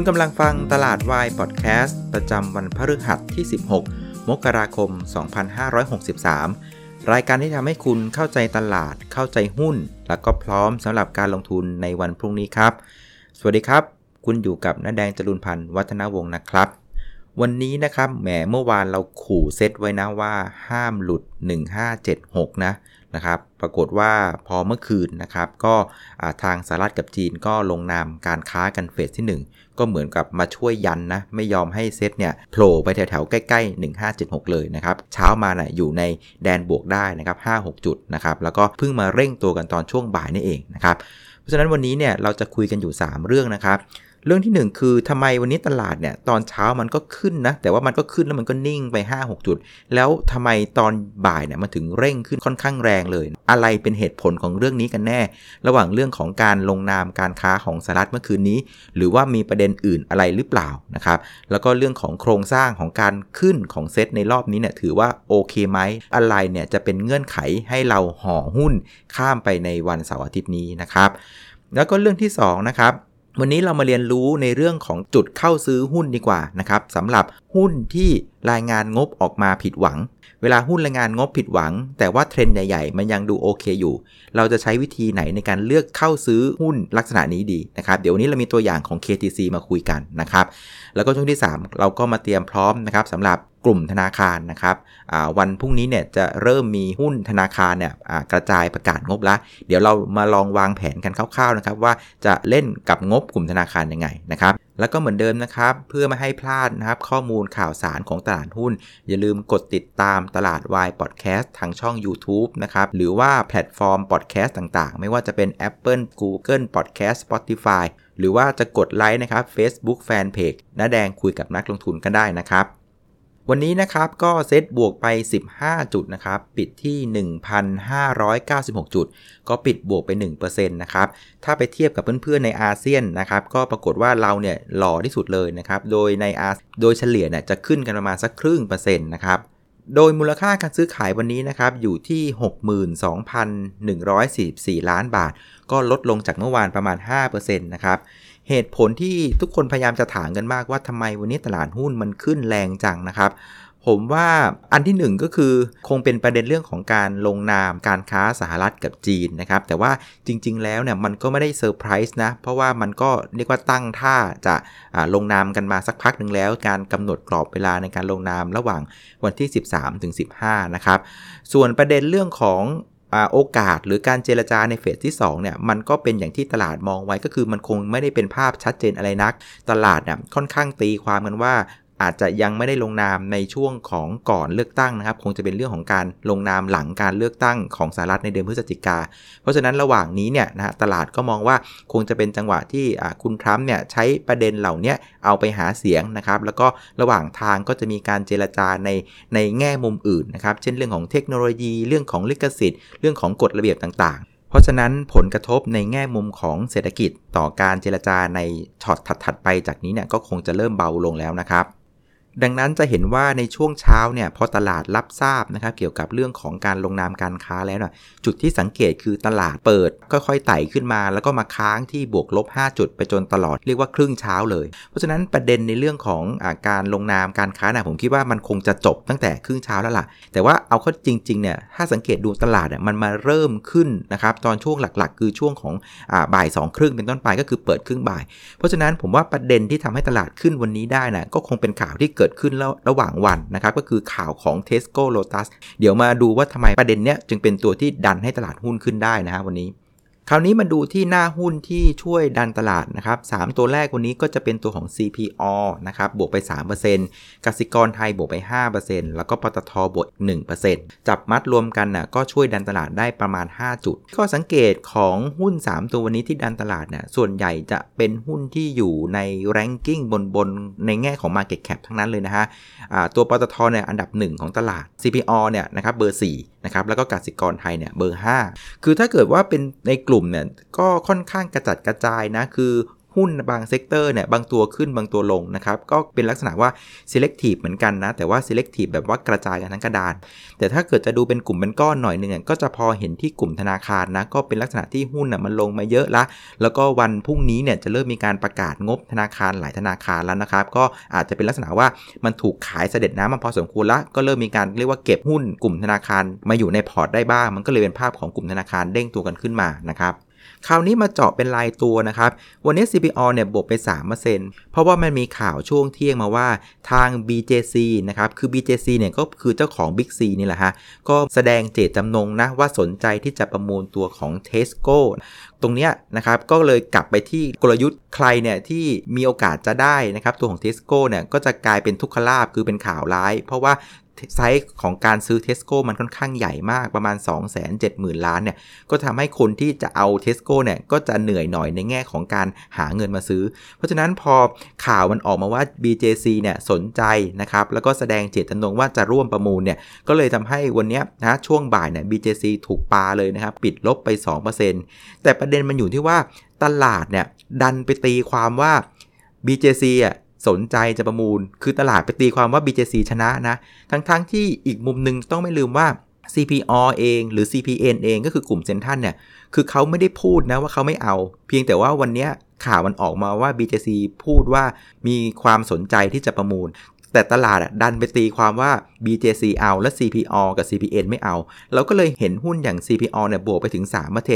คุณกำลังฟังตลาดวายพอดแคสต์ประจำวันพฤหัสที่ 16 มกราคม 2563 รายการที่ทำให้คุณเข้าใจตลาด เข้าใจหุ้น แล้วก็พร้อมสำหรับการลงทุนในวันพรุ่งนี้ครับ สวัสดีครับ คุณอยู่กับน้าแดงจรุนพันธ์วัฒนวงศ์นะครับ วันนี้นะครับแหมเมื่อวานเราขู่เซตไว้นะว่าห้ามหลุด 1576 นะ นะครับ ปรากฏว่าพอเมื่อคืนนะครับ ก็ทางสหรัฐกับจีนก็ลงนามการค้ากันเฟสที่ 1 ก็เหมือนกับมาช่วยยันนะ ไม่ยอมให้เซตเนี่ยโผล่ไปแถวๆ ใกล้ๆ 1576 เลยนะครับ เช้ามานะ่ยอยู่ในแดนบวกได้นะครับ 5-6 จุดนะครับ แล้วก็เพิ่งมาเร่งตัวกันตอนช่วงบ่ายนี่เองนะครับ เพราะฉะนั้นวันนี้เนี่ยเราจะคุยกันอยู่ 3 เรื่องนะครับ เรื่องที่ 1 คือทำไมวันนี้ตลาดเนี่ยตอนเช้ามันก็ขึ้นนะ แต่ว่ามันก็ขึ้นแล้วมันก็นิ่งไป 5-6 จุด แล้วทำไมตอนบ่ายเนี่ยมันถึงเร่งขึ้นค่อนข้างแรงเลย อะไรเป็นเหตุผลของเรื่องนี้กันแน่ ระหว่างเรื่องของการลงนามการค้าของสหรัฐเมื่อคืนนี้ หรือว่ามีประเด็นอื่นอะไรหรือเปล่านะครับแล้วก็เรื่องของโครงสร้างของการขึ้นของเซตในรอบนี้เนี่ยถือว่าโอเคไหมอะไรเนี่ยจะเป็นเงื่อนไขให้เราห่อหุ้นข้ามไปในวันเสาร์อาทิตย์นี้นะครับแล้วก็เรื่องที่2นะครับ วันนี้เรามาเรียนรู้ในเรื่องของจุดเข้าซื้อหุ้นดีกว่านะครับสำหรับหุ้นที่รายงานงบออกมาผิดหวัง เวลาหุ้นรายงานงบผิดหวัง แต่ว่าเทรนด์ใหญ่ๆ มันยังดูโอเคอยู่ เราจะใช้วิธีไหนในการเลือกเข้าซื้อหุ้นลักษณะนี้ดีนะครับ เดี๋ยววันนี้เรามีตัวอย่างของ KTC มาคุยกันนะครับ แล้วก็ช่วงที่ 3 เราก็มาเตรียมพร้อมนะครับสำหรับ ลุ่มธนาคารนะครับวันพรุ่งนี้เนี่ยจะเริ่มมีหุ้นธนาคารเนี่ยกระจายประกาศงบแล้วเดี๋ยวเรามาลองวางแผนกันคร่าวๆนะครับว่าจะเล่นกับงบกลุ่มธนาคารยังไงนะครับแล้วก็เหมือนเดิมนะครับ เพื่อไม่ให้พลาดนะครับข้อมูลข่าวสารของตลาดหุ้น อย่าลืมกดติดตามตลาดวายพอดแคสต์ทางช่อง YouTube นะครับ หรือว่าแพลตฟอร์มพอดแคสต์ต่างๆ ไม่ว่าจะเป็น Apple Google Podcast Spotify หรือว่าจะกดไลค์นะครับ Facebook Fanpage น้าแดงคุยกับนักลงทุนกันได้นะครับ วันนี้นะครับก็เซตบวกไป 15 จุดนะครับ ปิดที่ 1,596 จุด ก็ปิดบวกไป 1%นะครับ ถ้าไปเทียบกับเพื่อนๆในอาเซียนนะครับ ก็ปรากฏว่าเราเนี่ยหล่อที่สุดเลยนะครับ โดยในอาโดยเฉลี่ยเนี่ยจะขึ้นกันประมาณสักครึ่งเปอร์เซ็นต์นะครับโดยมูลค่าการซื้อขายวันนี้นะครับอยู่ที่ 62,144 ล้านบาท ก็ลดลงจากเมื่อวานประมาณ 5%นะครับ เหตุผลที่ทุกคนพยายามจะถามกันมากว่าทำไมวันนี้ตลาดหุ้นมันขึ้นแรงจังนะครับ ผมว่าอันที่หนึ่งก็คือคงเป็นประเด็นเรื่องของการลงนามการค้าสหรัฐกับจีนนะครับ แต่ว่าจริง ๆ แล้วเนี่ยมันก็ไม่ได้เซอร์ไพรส์นะ เพราะว่ามันก็เรียกว่าตั้งท่าจะลงนามกันมาสักพักหนึ่งแล้ว การกำหนดกรอบเวลาในการลงนามระหว่างวันที่ 13ถึง15 นะครับ ส่วนประเด็นเรื่องของ โอกาสหรือการเจรจาในเฟสที่2เนี่ยมันก็เป็นอย่างที่ตลาดมองไว้ก็คือมันคงไม่ได้เป็นภาพชัดเจนอะไรนัก ตลาดเนี่ยค่อนข้างตีความกันว่า อาจจะยังไม่ได้ลงนามในช่วงของก่อนเลือกตั้งนะครับ คงจะเป็นเรื่องของการลงนามหลังการเลือกตั้งของสหรัฐในเดือนพฤศจิกา เพราะฉะนั้นระหว่างนี้เนี่ยนะฮะตลาดก็มองว่าคงจะเป็นจังหวะที่คุณทรัมป์เนี่ยใช้ประเด็นเหล่านี้เอาไปหาเสียงนะครับ แล้วก็ระหว่างทางก็จะมีการเจรจาในในแง่มุมอื่นนะครับ เช่นเรื่องของเทคโนโลยี เรื่องของลิขสิทธิ์ เรื่องของกฎระเบียบต่างๆเพราะฉะนั้นผลกระทบในแง่มุมของเศรษฐกิจต่อการเจรจาในช็อตถัด ๆ ไปจากนี้เนี่ยก็คงจะเริ่มเบาลงแล้วนะครับ ดังนั้นจะเห็นว่าในช่วงเช้าเนี่ยพอตลาดรับทราบนะครับเกี่ยวกับเรื่องของการลงนามการค้าแล้วนะจุดที่สังเกตคือตลาดเปิดค่อยๆไต่ขึ้นมา แล้วก็มาค้างที่บวกลบ 5 จุดไปจนตลอดเรียกว่าครึ่งเช้าเลย เพราะฉะนั้นประเด็นในเรื่องของอาการลงนามการค้านะผมคิดว่ามันคงจะจบตั้งแต่ครึ่งเช้าแล้วล่ะ แต่ว่าเอาเข้าจริงๆเนี่ยถ้าสังเกตดูตลาดเนี่ยมันมาเริ่มขึ้นนะครับตอนช่วงหลักๆ คือช่วงของอบ่ายสองครึ่งเป็นต้นไปก็คือเปิดครึ่งบ่าย เพราะฉะนั้นผมว่าประเด็นที่ทำให้ตลาดขึ้นวันนี้ได้นะก็คงเป็นข่าวที่เกิดขึ้นแล้วระหว่างวันนะครับก็คือข่าวของ Tesco Lotus เดี๋ยวมาดูว่าทำไมประเด็นเนี้ยจึงเป็นตัวที่ดันให้ตลาดหุ้นขึ้นได้นะฮะวันนี้ คราวนี้มาดูที่หน้าหุ้นที่ช่วยดันตลาดนะครับ3ตัวแรกวันนี้ก็จะเป็นตัวของ CPO นะครับบวกไป 3%กสิกรไทยบวกไป 5%แล้วก็ปตทบวก 1%จับมัดรวมกันนะ่ะก็ช่วยดันตลาดได้ประมาณ 5 จุดข้อสังเกตของหุ้น 3 ตัววันนี้ที่ดันตลาดนะ่ะส่วนใหญ่จะเป็นหุ้นที่อยู่ใน ranking บนบนในแง่ของ market cap ทั้งนั้นเลยนะฮะตัวปตทเนี่ยอันดับ 1 ของตลาด CPO เนี่ยนะครับเบอร์4นะครับแล้วก็กสิกรไทยเนี่ยเบอร์ 5 คือถ้าเกิดว่าเป็นในกลุ่มเนี่ยก็ค่อนข้างกระจัดกระจายนะ คือ หุ้นบาง sector เนี่ยบางตัวขึ้นบางตัวลงนะครับก็เป็นลักษณะว่า selective เหมือนกันนะ แต่ว่า selective แบบว่ากระจายกันทั้งกระดาน แต่ถ้าเกิดจะดูเป็นกลุ่มเป็นก้อนหน่อยหนึ่งก็จะพอเห็นที่กลุ่มธนาคารนะก็เป็นลักษณะที่หุ้นน่ะมันลงมาเยอะละ แล้วก็วันพรุ่งนี้เนี่ยจะเริ่มมีการประกาศงบธนาคารหลายธนาคารแล้วนะครับ ก็อาจจะเป็นลักษณะว่ามันถูกขายเสด็จน้ำมาพอสมควรละก็เริ่มมีการเรียกว่าเก็บหุ้นกลุ่มธนาคารมาอยู่ในพอร์ตได้บ้าง มันก็เลยเป็นภาพของกลุ่มธนาคารเด้งตัวกันขึ้นมานะครับ คราวนี้มาเจาะเป็นรายตัวนะครับ วันนี้ CPO เนี่ยบวกไป 3%เพราะว่ามันมีข่าวช่วงเที่ยงมาว่าทาง BJC นะครับ คือ BJC เนี่ยก็คือเจ้าของ Big C นี่แหละฮะ ก็แสดงเจตจำนงนะว่าสนใจที่จะประมูลตัวของ Tesco ตรงเนี้ยนะครับก็เลยกลับไปที่กลยุทธ์ใครเนี่ยที่มีโอกาสจะได้นะครับตัวของ Tesco เนี่ยก็จะกลายเป็นทุกขลาภคือเป็นข่าวร้าย เพราะว่า ไซส์ของการซื้อเทสโก้มันค่อนข้างใหญ่มากประมาณ 2 7 0 0 0 0 ล้านเนี่ยก็ทำให้คนที่จะเอาเทสโก้เนี่ยก็จะเหนื่อยหน่อยในแง่ของการหาเงินมาซื้อ เพราะฉะนั้นพอข่าวมันออกมาว่า BJC เนี่ยสนใจนะครับแล้วก็แสดงเจตจำนงว่าจะร่วมประมูลเนี่ยก็เลยทำให้วันนี้นะช่วงบ่ายเนี่ย BJC ถูกปาเลยนะครับปิดลบไป 2%แต่ประเด็นมันอยู่ที่ว่าตลาดเนี่ยดันไปตีความว่า BJC อะ สนใจจะประมูล คือตลาดไปตีความว่า BJC ชนะนะ ทั้งๆทที่อีกมุมหนึ่งต้องไม่ลืมว่า CPO เองหรือ CPN เองก็คือกลุ่มเซนทันเนี่ย คือเขาไม่ได้พูดนะว่าเขาไม่เอา เพียงแต่ว่าวันนี้ข่าวมันออกมาว่า BJC พูดว่ามีความสนใจที่จะประมูล แต่ตลาดดันไปตีความว่า BJC เอาและ CPO กับ CPN ไม่เอา เราก็เลยเห็นหุ้นอย่าง CPO เนี่ยบวกไปถึง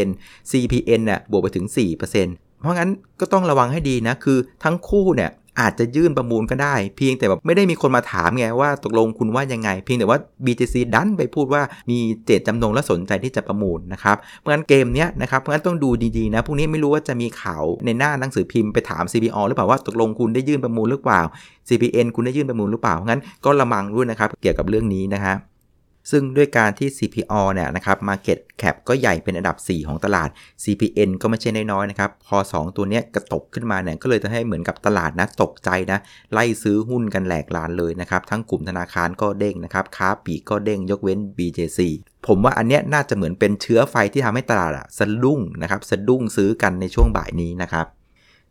3% CPN เนี่ยบวกไปถึง 4%เพราะงั้นก็ต้องระวังให้ดีนะ คือทั้งคู่เนี่ย อาจจะยื่นประมูลก็ได้ เพียงแต่แบบไม่ได้มีคนมาถามไงว่าตกลงคุณว่ายังไง เพียงแต่ว่า BTC ดันไปพูดว่ามีเจตจำนงและสนใจที่จะประมูลนะครับเพราะฉะนั้นเกมเนี้ยนะครับเพราะฉะนั้นต้องดูดีๆนะพรุ่งนี้ไม่รู้ว่าจะมีข่าวในหน้าหนังสือพิมพ์ไปถาม CPO หรือเปล่าว่าตกลงคุณได้ยื่นประมูลหรือเปล่า CPN คุณได้ยื่นประมูลหรือเปล่างั้นก็ระมังด้วยนะครับเกี่ยวกับเรื่องนี้นะครับ ซึ่งด้วยการที่ CPO เนี่ยนะครับ Market Cap ก็ใหญ่เป็นอันดับ 4 ของตลาด CPN ก็ไม่ใช่น้อยๆนะครับ พอ 2 ตัวเนี้ยกระตกขึ้นมาเนี่ยก็เลยจะให้เหมือนกับตลาดนะตกใจนะ ไล่ซื้อหุ้นกันแหลกลานเลยนะครับ ทั้งกลุ่มธนาคารก็เด้งนะครับ ค้าปีกก็เด้งยกเว้น BJC ผมว่าอันเนี้ยน่าจะเหมือนเป็นเชื้อไฟที่ทำให้ตลาดอะสะดุ้งนะครับสะดุ้งซื้อกันในช่วงบ่ายนี้นะครับ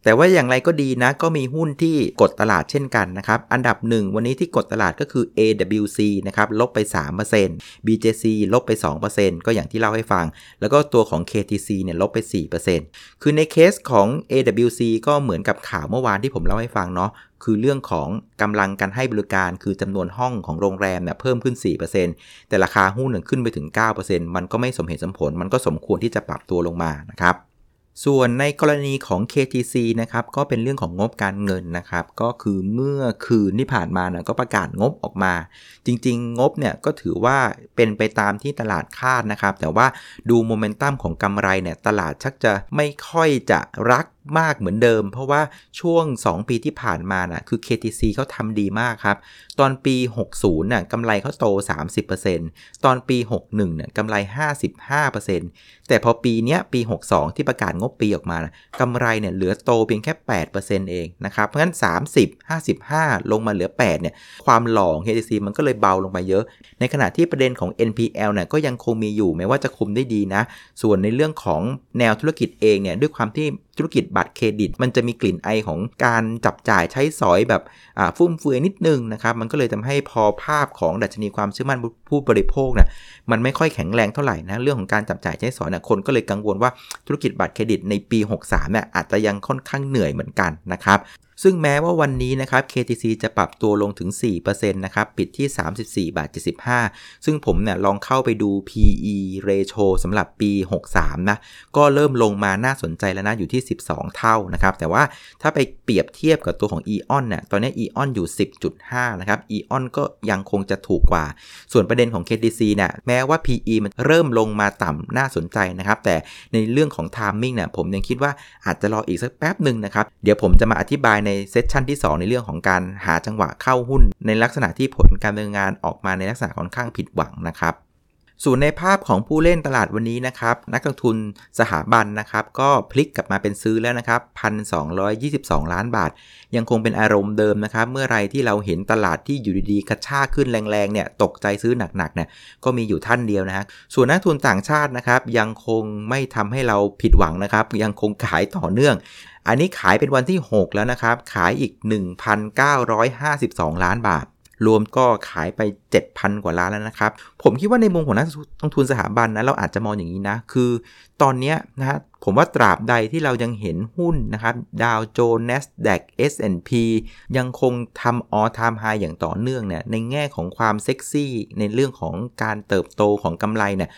แต่ว่าอย่างไรก็ดีนะ ก็มีหุ้นที่กดตลาดเช่นกันนะครับ อันดับหนึ่งวันนี้ที่กดตลาดก็คือ AWC นะครับ ลบไป 3% BJC ลบไป 2%ก็อย่างที่เล่าให้ฟัง แล้วก็ตัวของ KTC เนี่ย ลบไป 4%คือในเคสของ AWC ก็เหมือนกับข่าวเมื่อวานที่ผมเล่าให้ฟังเนาะคือเรื่องของกำลังการให้บริการคือจำนวนห้องของโรงแรมเนี่ยเพิ่มขึ้น 4%แต่ราคาหุ้นขึ้นไปถึง 9%มันก็ไม่สมเหตุสมผล มันก็สมควรที่จะปรับตัวลงมานะครับ ส่วนในกรณีของ KTC นะครับก็เป็นเรื่องของงบการเงินนะครับ ก็คือเมื่อคืนที่ผ่านมานะก็ประกาศงบออกมา จริง ๆ งบเนี่ยก็ถือว่าเป็นไปตามที่ตลาดคาดนะครับ แต่ว่าดูโมเมนตัมของกำไรเนี่ยตลาดชักจะไม่ค่อยจะรักมากเหมือนเดิม เพราะว่าช่วง 2 ปีที่ผ่านมานะ่ะคือ KTC เขาทำดีมากครับ ตอนปี 60น่ะกำไรเขาโต 30%ตอนปี 61น่ะกำไร 55%แต่พอปีเนี้ยปี 62 ที่ประกาศงบปีออกมานะกำไรเนี่ยเหลือโตเพียงแค่ 8%เองนะครับ เพราะฉะนั้น 30 55 ลงมาเหลือ 8 เนี่ย ความหล่อของ KTC มันก็เลยเบาลงไปเยอะ ในขณะที่ประเด็นของ NPL เนี่ยก็ยังคงมีอยู่แม้ว่าจะคุมได้ดีนะ ส่วนในเรื่องของแนวธุรกิจเองเนี่ยด้วยความที่ธุรกิจบัตรเครดิต มันจะมีกลิ่นไอของการจับจ่ายใช้สอยแบบฟุ่มเฟือยนิดนึงนะครับ มันก็เลยทำให้พอภาพของดัชนีความเชื่อมั่นผู้บริโภคเนี่ยมันไม่ค่อยแข็งแรงเท่าไหร่นะเรื่องของการจับจ่ายใช้สอยนะคนก็เลยกังวลว่าธุรกิจบัตรเครดิตในปี 63เนี่ยอาจจะยังค่อนข้างเหนื่อยเหมือนกันนะครับ ซึ่งแม้ว่าวันนี้นะครับ KTC จะปรับตัวลงถึง 4%นะครับ ปิดที่ 34 บาท 75 ซึ่งผมเนี่ยลองเข้าไปดู PE ratio สำหรับปี 63 นะ ก็เริ่มลงมาน่าสนใจแล้วนะอยู่ที่ 12 เท่านะครับ แต่ว่าถ้าไปเปรียบเทียบกับตัวของ EON เนี่ย ตอนนี้ EON อยู่ 10.5 นะครับ EON ก็ยังคงจะถูกกว่า ส่วนประเด็นของ KTC เนี่ยแม้ว่า PE มันเริ่มลงมาต่ำน่าสนใจนะครับ แต่ในเรื่องของ timing เนี่ยผมยังคิดว่าอาจจะรออีกสักแป๊บหนึ่งนะครับ เดี๋ยวผมจะมาอธิบายในเซสชันที่ 2 ในเรื่องของการหาจังหวะเข้าหุ้น ในลักษณะที่ผลการดำเนินงานออกมาในลักษณะค่อนข้างผิดหวังนะครับส่วนในภาพของผู้เล่นตลาดวันนี้นะครับ นักลงทุนสถาบันนะครับ ก็พลิกกลับมาเป็นซื้อแล้วนะครับ1,222 ล้านบาท ยังคงเป็นอารมณ์เดิมนะครับ เมื่อไรที่เราเห็นตลาดที่อยู่ดีๆ กระชากขึ้นแรงๆเนี่ยตกใจซื้อหนักๆเนี่ยก็มีอยู่ท่านเดียวนะฮะส่วนนักทุนต่างชาตินะครับ ยังคงไม่ทำให้เราผิดหวังนะครับ ยังคงขายต่อเนื่อง อันนี้ขายเป็นวันที่ 6 แล้วนะครับ ขายอีก 1,952 ล้านบาท รวมก็ขายไป 7,000 กว่าล้านแล้วนะครับ ผมคิดว่าในมุมของนักลงทุนสถาบันนะเราอาจจะมองอย่างนี้นะ คือตอนนี้นะฮะ ผมว่าตราบใดที่เรายังเห็นหุ้นนะครับดาวโจนส์ NASDAQ S&P ยังคงทำออทามไฮอย่างต่อเนื่องเนี่ยในแง่ของความเซ็กซี่ในเรื่องของการเติบโตของกำไรเนี่ย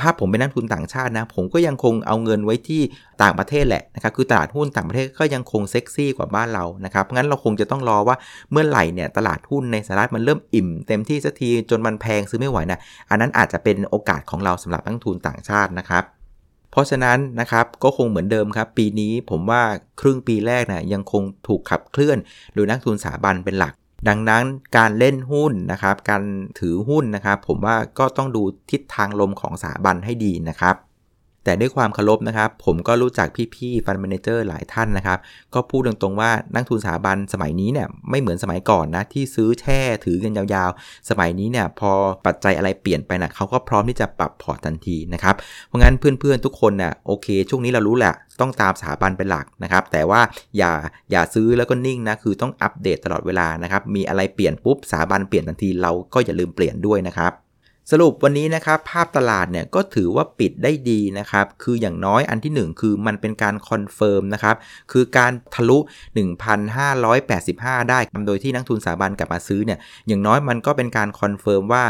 ถ้าผมเป็นนักทุนต่างชาตินะ ผมก็ยังคงเอาเงินไว้ที่ต่างประเทศแหละนะครับคือตลาดหุ้นต่างประเทศก็ยังคงเซ็กซี่กว่าบ้านเรานะครับงั้นเราคงจะต้องรอว่าเมื่อไหร่เนี่ยตลาดหุ้นในสหรัฐมันเริ่มอิ่มเต็มที่สักทีจนมันแพงซื้อไม่ไหวนะอันนั้นอาจจะเป็นโอกาสของเราสำหรับนักทุนต่างชาตินะครับ เพราะฉะนั้นนะครับก็คงเหมือนเดิมครับ ปีนี้ผมว่าครึ่งปีแรกนะยังคงถูกขับเคลื่อน โดยนักลงทุนสถาบันเป็นหลัก ดังนั้นการเล่นหุ้นนะครับ การถือหุ้นนะครับ ผมว่าก็ต้องดูทิศทางลมของสถาบันให้ดีนะครับ แต่ด้วยความเคารพนะครับ ผมก็รู้จักพี่ๆ fund manager หลายท่านนะครับ ก็พูดตรงๆว่านักลงทุนสถาบันสมัยนี้เนี่ยไม่เหมือนสมัยก่อนนะที่ซื้อแช่ถือกันยาวๆ สมัยนี้เนี่ยพอปัจจัยอะไรเปลี่ยนไปนะเขาก็พร้อมที่จะปรับพอร์ตทันทีนะครับ เพราะงั้นเพื่อนๆทุกคนเนี่ยโอเค ช่วงนี้เรารู้แหละต้องตามสถาบันเป็นหลักนะครับ แต่ว่าอย่าอย่าซื้อแล้วก็นิ่งนะคือต้องอัปเดตตลอดเวลานะครับมีอะไรเปลี่ยนปุ๊บสถาบันเปลี่ยนทันทีเราก็อย่าลืมเปลี่ยนด้วยนะครับ สรุปวันนี้นะครับภาพตลาดเนี่ยก็ถือว่าปิดได้ดีนะครับ คืออย่างน้อยอันที่ 1 คือมันเป็นการคอนเฟิร์มนะครับ คือการทะลุ 1,585 ได้โดยที่นักลงทุนสถาบันกลับมาซื้อเนี่ยอย่างน้อยมันก็เป็นการคอนเฟิร์มว่า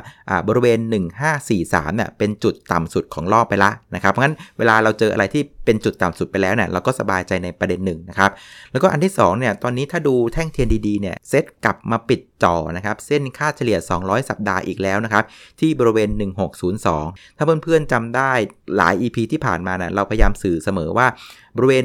บริเวณ 1543เนี่ยเป็นจุดต่ำสุดของรอบไปละนะครับเพราะงั้นเวลาเราเจออะไรที่เป็นจุดต่ำสุดไปแล้วเนี่ยเราก็สบายใจในประเด็นหนึ่งนะครับแล้วก็อันที่2เนี่ยตอนนี้ถ้าดูแท่งเทียนดีๆเนี่ยเซตกลับมาปิด จ่อนะครับเส้นค่าเฉลี่ย 200 สัปดาห์อีกแล้วนะครับที่บริเวณ 1602 ถ้าเพื่อนๆจำได้หลาย EP ที่ผ่านมานะเราพยายามสื่อเสมอว่าบริเวณ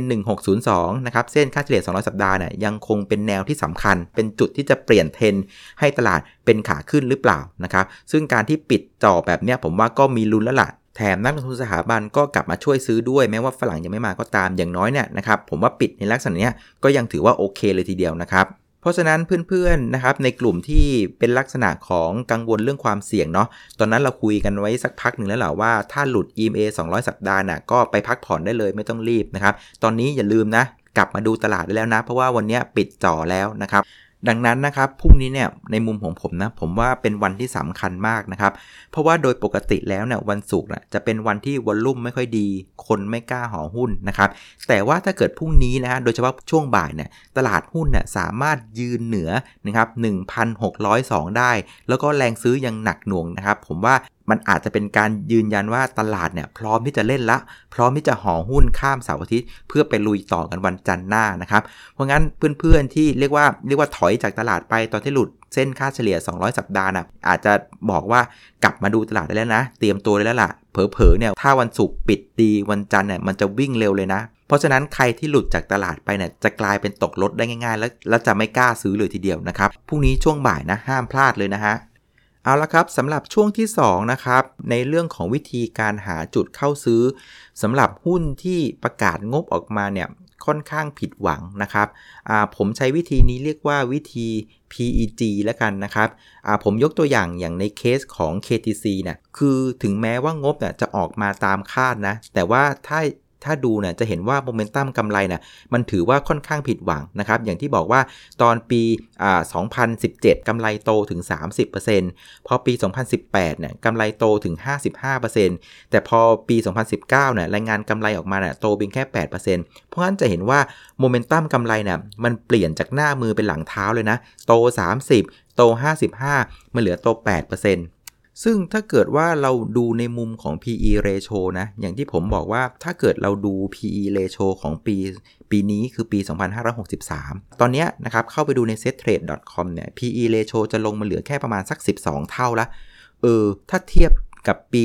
1602 นะครับเส้นค่าเฉลี่ย 200 สัปดาห์เนี่ยยังคงเป็นแนวที่สำคัญ เป็นจุดที่จะเปลี่ยนเทรนให้ตลาดเป็นขาขึ้นหรือเปล่านะครับซึ่งการที่ปิดจ่อแบบนี้ผมว่าก็มีลุ้นแล้วล่ะแถมนักลงทุนสถาบันก็กลับมาช่วยซื้อด้วยแม้ว่าฝรั่งยังไม่มาก็ตามอย่างน้อยเนี่ยนะครับผมว่าปิดในลักษณะนี้ก็ยังถือว่าโอเคเลยทีเดียวนะครับ ราะฉะนั้นเพื่อนๆนะครับในกลุ่มที่เป็นลักษณะของกังวลเรื่องความเสี่ยงเนาะตอนนั้นเราคุยกันไว้สักพักหนึ่งแล้วแหละว่าถ้าหลุด EMA 200 สัปดาห์น่ะก็ไปพักผ่อนได้เลยไม่ต้องรีบนะครับ ตอนนี้อย่าลืมนะกลับมาดูตลาดได้แล้วนะ เพราะว่าวันนี้ปิดจ่อแล้วนะครับ ดังนั้นนะครับพรุ่งนี้เนี่ยในมุมของผมนะผมว่าเป็นวันที่สำคัญมากนะครับ เพราะว่าโดยปกติแล้วเนี่ยวันศุกร์จะเป็นวันที่วอลลุ่มไม่ค่อยดี คนไม่กล้าห่อหุ้นนะครับ แต่ว่าถ้าเกิดพรุ่งนี้นะฮะโดยเฉพาะช่วงบ่ายเนี่ยตลาดหุ้นเนี่ยสามารถยืนเหนือนะครับ1,602 ได้ แล้วก็แรงซื้อยังหนักหน่วงนะครับ ผมว่า มันอาจจะเป็นการยืนยันว่าตลาดเนี่ยพร้อมที่จะเล่นละ พร้อมที่จะห่อหุ้นข้ามเสาร์อาทิตย์ เพื่อไปลุยต่อกันวันจันทร์หน้านะครับ เพราะงั้นเพื่อนๆที่เรียกว่าเรียกว่าถอยจากตลาดไปตอนที่หลุดเส้นค่าเฉลี่ย 200 สัปดาห์นะอาจจะบอกว่ากลับมาดูตลาดได้แล้วนะ เตรียมตัวได้แล้วล่ะ เผลอๆเนี่ยถ้าวันศุกร์ปิดดีวันจันทร์เนี่ยมันจะวิ่งเร็วเลยนะเพราะฉะนั้นใครที่หลุดจากตลาดไปเนี่ยจะกลายเป็นตกรถได้ง่ายๆ แล้วแล้วจะไม่กล้าซื้อเลยทีเดียวนะครับพรุ่งนี้ช่วงบ่ายนะห้ามพลาดเลยนะฮะ เอาละครับสำหรับช่วงที่2นะครับในเรื่องของวิธีการหาจุดเข้าซื้อสำหรับหุ้นที่ประกาศงบออกมาเนี่ยค่อนข้างผิดหวังนะครับผมใช้วิธีนี้เรียกว่าวิธี PEG แล้วกันนะครับผมยกตัวอย่างอย่างในเคสของ KTC เนี่ยคือถึงแม้ว่างบเนี่ยจะออกมาตามคาดนะ แต่ว่าถ้า ถ้าดูเนี่ยจะเห็นว่าโมเมนตัมกำไรเนี่ยมันถือว่าค่อนข้างผิดหวังนะครับ อย่างที่บอกว่าตอนปีอ่า2017 กำไรโตถึง 30%พอปี 2018เนี่ยกำไรโตถึง 55%แต่พอปี 2019เนี่ยรายงานกำไรออกมาเนี่ยโตเพียงแค่ 8%เพราะฉะนั้นจะเห็นว่าโมเมนตัมกำไรเนี่ยมันเปลี่ยนจากหน้ามือเป็นหลังเท้าเลยนะ โต 30 โต 55มาเหลือโต 8% ซึ่งถ้าเกิดว่าเราดูในมุมของ PE ratio นะ อย่างที่ผมบอกว่าถ้าเกิดเราดู PE ratio ของปี ปีนี้คือปี 2563 ตอนนี้นะครับ เข้าไปดูใน settrade.com เนี่ย PE ratio จะลงมาเหลือแค่ประมาณสัก 12 เท่าละ เออ ถ้าเทียบกับปี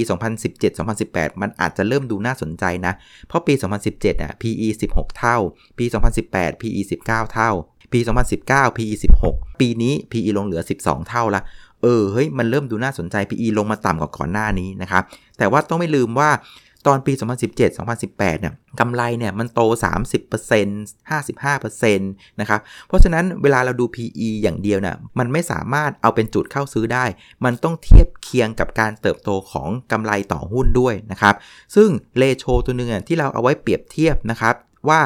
2017-2018 มันอาจจะเริ่มดูน่าสนใจนะ เพราะปี 2017อะ PE 16 เท่า ปี 2018 PE 19 เท่า ปี 2019 PE 16 ปีนี้ PE ลงเหลือ 12 เท่าละ เออเฮ้ยมันเริ่มดูน่าสนใจ PE ลงมาต่ำกว่าก่อนหน้านี้นะครับแต่ว่าต้องไม่ลืมว่าตอนปี 2017-2018 เนี่ยกำไรเนี่ยมันโต 30% 55%นะครับ เพราะฉะนั้นเวลาเราดู PE อย่างเดียวเนี่ยมันไม่สามารถเอาเป็นจุดเข้าซื้อได้ มันต้องเทียบเคียงกับการเติบโตของกำไรต่อหุ้นด้วยนะครับ ซึ่งเลโชตัวหนึ่งที่เราเอาไว้เปรียบเทียบนะครับว่า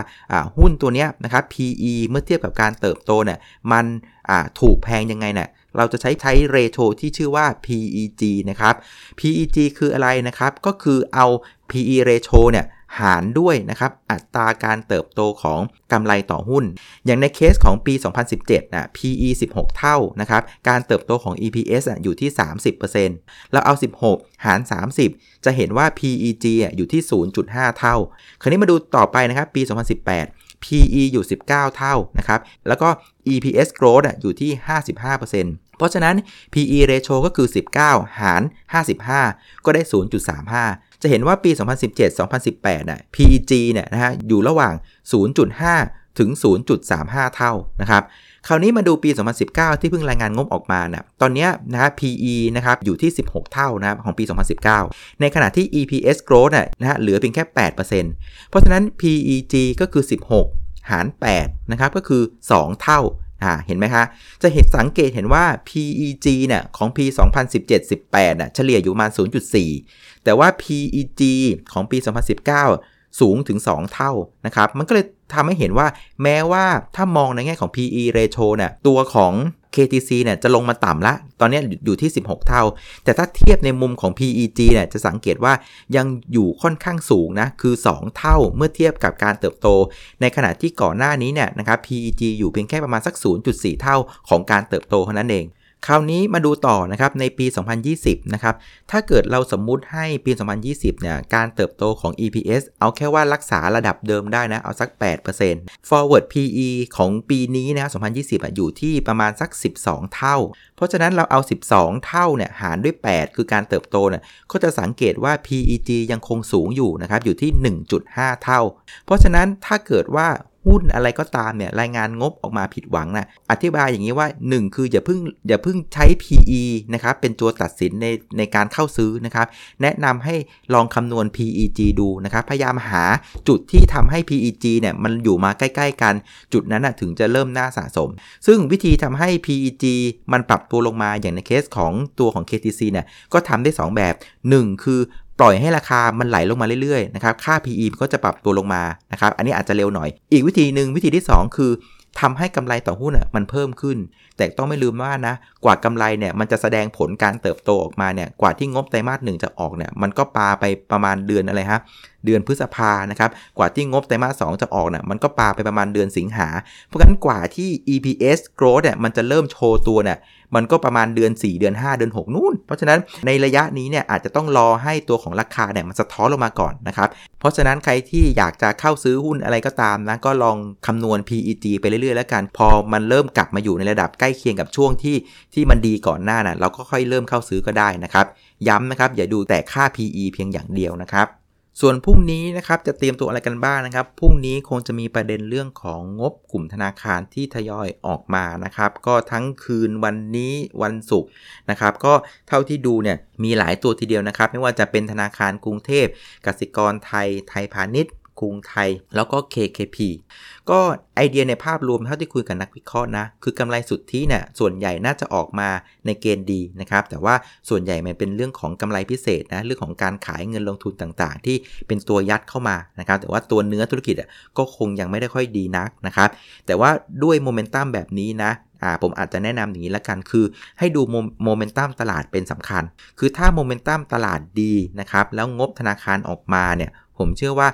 หุ้นตัวนี้นะครับ PE เมื่อเทียบกับการเติบโตเนี่ยมันถูกแพงยังไงเนี่ย เราจะใช้ใช้เรโชที่ชื่อว่า PEG นะครับ PEG คืออะไรนะครับ ก็คือเอา PE ratio เนี่ยหารด้วยนะครับอัตราการเติบโตของกำไรต่อหุ้น อย่างในเคสของปี 2017นะ PE 16 เท่านะครับการเติบโตของ EPS อยู่ที่ 30%เราเอา 16 หาร 30 จะเห็นว่า PEG อยู่ที่ 0.5 เท่า คราวนี้มาดูต่อไปนะครับปี 2018 PE อยู่ 19 เท่านะครับแล้วก็ EPS growth อยู่ที่ 55% เพราะฉะนั้น PE ratio ก็คือ 19 หาร 55 ก็ได้ 0.35 จะเห็นว่าปี 2017-2018น่ะ PEG เนี่ยนะฮะอยู่ระหว่าง 0.5 ถึง 0.35 เท่านะครับ คราวนี้มาดูปี 2019 ที่เพิ่งรายงานงบออกมานะตอนนี้นะฮะ PE นะครับอยู่ที่ 16 เท่านะครับของปี 2019 ในขณะที่ EPS growth นะฮะเหลือเพียงแค่ 8%เพราะฉะนั้น PEG ก็คือ 16 หาร 8 นะครับก็คือ 2 เท่า อ่าเห็นไหมคะ จะเห็นสังเกตเห็นว่า PEG เนี่ยของปี2017-18น่ะเฉลี่ยอยู่ประมาณ 0.4 แต่ว่า PEG ของปี 2019 สูงถึง 2 เท่านะครับ มันก็เลยทำให้เห็นว่าแม้ว่าถ้ามองในแง่ของ PE ratio เนี่ยตัวของ KTC เนี่ยจะลงมาต่ำละ ตอนนี้อยู่ที่ 16 เท่า แต่ถ้าเทียบในมุมของ PEG เนี่ยจะสังเกตว่ายังอยู่ค่อนข้างสูงนะ คือ 2 เท่าเมื่อเทียบกับการเติบโต ในขณะที่ก่อนหน้านี้เนี่ยนะครับ PEG อยู่เพียงแค่ประมาณสัก 0.4 เท่าของการเติบโตเท่านั้นเอง คราวนี้มาดูต่อนะครับในปี 2020 นะครับ ถ้าเกิดเราสมมุติให้ปี 2020 เนี่ย การเติบโตของ EPS เอาแค่ว่ารักษาระดับเดิมได้นะ เอาสัก 8% forward PE ของปีนี้นะ 2020อะอยู่ที่ประมาณสัก 12 เท่า เพราะฉะนั้นเราเอา 12 เท่าเนี่ยหารด้วย 8 คือการเติบโตเนี่ย ก็จะสังเกตว่า PEG ยังคงสูงอยู่นะครับ อยู่ที่ 1.5 เท่า เพราะฉะนั้นถ้าเกิดว่า หุ้นอะไรก็ตามเนี่ยรายงานงบออกมาผิดหวังนะอธิบายอย่างนี้ว่า 1 คืออย่าเพิ่งอย่าเพิ่งใช้ PE นะครับเป็นตัวตัดสินในในการเข้าซื้อนะครับแนะนำให้ลองคำนวณ PEG ดูนะครับพยายามหาจุดที่ทำให้ PEG เนี่ยมันอยู่มาใกล้ๆกัน จุดนั้นนะถึงจะเริ่มน่าสะสม ซึ่งวิธีทำให้ PEG มันปรับตัวลงมาอย่างในเคสของตัวของ KTC เนี่ยก็ทำได้ 2 แบบ 1 คือ ปล่อยให้ราคามันไหลลงมาเรื่อยๆนะครับค่า PE ก็จะปรับตัวลงมานะครับอันนี้อาจจะเร็วหน่อย อีกวิธีหนึ่งวิธีที่ 2 คือทำให้กำไรต่อหุ้นอะมันเพิ่มขึ้น แต่ต้องไม่ลืมว่านะ กว่ากำไรเนี่ยมันจะแสดงผลการเติบโตออกมาเนี่ย กว่าที่งบไตรมาสหนึ่งจะออกเนี่ย มันก็ปาไปประมาณเดือนอะไรฮะเดือนพฤษภานะครับ กว่าที่งบไตรมาสสจะออกนี่ยมันก็ปาไปประมาณเดือนสิงหา เพราะฉะนั้นกว่าที่ EPS growth เนี่ยมันจะเริ่มโชว์ตัวเนี่ยมันก็ประมาณเดือน 4 เดือน 5 เดือน 6 นู่น เพราะฉะนั้นในระยะนี้เนี่ยอาจจะต้องรอให้ตัวของราคาเนี่ยมันสะท้อนลงมาก่อนนะครับ เพราะฉะนั้นใครที่อยากจะเข้าซื้อหุ้นอะไรก็ตามนะก็ลองคำนวณ PEG ไปเรื่อยๆ แล้วกัน พอมันเริ่มกลับมาอยู่ในระดับใกล้เคียงกับช่วงที่ที่มันดีก่อนหน้านะ่ะเราก็ค่อยเริ่มเข้าซื้อก็ได้นะครับ ย้ำนะครับอย่าดูแต่ค่า PE เพียงอย่างเดียวนะครับ ส่วนพรุ่งนี้นะครับจะเตรียมตัวอะไรกันบ้างนะครับ พรุ่งนี้คงจะมีประเด็นเรื่องของงบกลุ่มธนาคารที่ทยอยออกมานะครับ ก็ทั้งคืนวันนี้วันศุกร์นะครับ ก็เท่าที่ดูเนี่ยมีหลายตัวทีเดียวนะครับ ไม่ว่าจะเป็นธนาคารกรุงเทพกสิกรไทยไทยพาณิชย์ กรุงไทย แล้วก็ KKP ก็ไอเดียในภาพรวมเท่าที่คุยกับนักวิเคราะห์นะ คือกำไรสุทธิเนี่ยส่วนใหญ่น่าจะออกมาในเกณฑ์ดีนะครับ แต่ว่าส่วนใหญ่มันเป็นเรื่องของกำไรพิเศษนะ เรื่องของการขายเงินลงทุนต่างๆ ที่เป็นตัวยัดเข้ามานะครับ แต่ว่าตัวเนื้อธุรกิจก็คงยังไม่ได้ค่อยดีนักนะครับ แต่ว่าด้วยโมเมนตัมแบบนี้นะอ่าผมอาจจะแนะนำอย่างนี้ละกันคือ ให้ดูโมเมนตัมตลาดเป็นสำคัญ คือถ้าโมเมนตัมตลาดดีนะครับ แล้วงบธนาคารออกมาเนี่ย ผมเชื่อว่า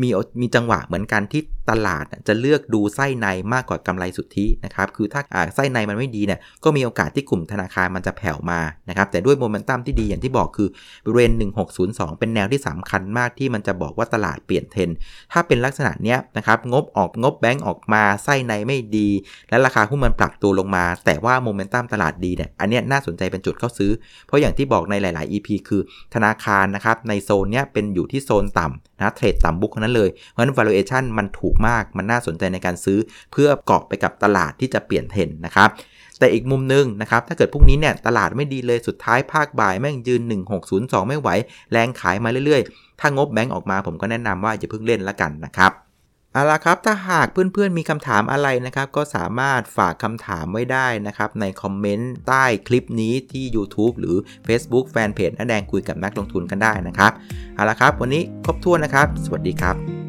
มีมีจังหวะเหมือนกันที่ ตลาดจะเลือกดูไส้ในมากกว่ากำไรสุทธินะครับ คือถ้าไส้ในมันไม่ดีเนี่ย ก็มีโอกาสที่กลุ่มธนาคารมันจะแผ่วมานะครับ แต่ด้วยโมเมนตัมที่ดีอย่างที่บอกคือบริเวณ 1602 เป็นแนวที่สำคัญมากที่มันจะบอกว่าตลาดเปลี่ยนเทรนถ้าเป็นลักษณะเนี้ยนะครับ งบออกงบแบงก์ออกมาไส้ในไม่ดี และราคาหุ้นมันปรับตัวลงมา แต่ว่าโมเมนตัมตลาดดีเนี่ย อันนี้น่าสนใจเป็นจุดเข้าซื้อ เพราะอย่างที่บอกในหลาย ๆ EP คือธนาคารนะครับในโซนเนี้ยเป็นอยู่ที่โซนต่ำนะเทรดต่ำบุกนั้นเลย เพราะฉะนั้น valuation มันถูกมาก มันน่าสนใจในการซื้อ เพื่อเกาะไปกับตลาดที่จะเปลี่ยนเทรนนะครับแต่อีกมุมนึงนะครับ ถ้าเกิดพรุ่งนี้เนี่ยตลาดไม่ดีเลยสุดท้ายภาคบ่ายแม่งยืน 1602 ไม่ไหว แรงขายมาเรื่อยๆ ถ้างบแบงก์ออกมาผมก็แนะนำว่าอย่าเพิ่งเล่นละกันนะครับเอาละครับ ถ้าหากเพื่อนๆมีคำถามอะไรนะครับ ก็สามารถฝากคำถามไว้ได้นะครับ ในคอมเมนต์ใต้คลิปนี้ที่ YouTube หรือ Facebook แฟนเพจน้าแดงคุยกับนักลงทุนกันได้นะครับเอาละครับ วันนี้ครบถ้วนนะครับ สวัสดีครับ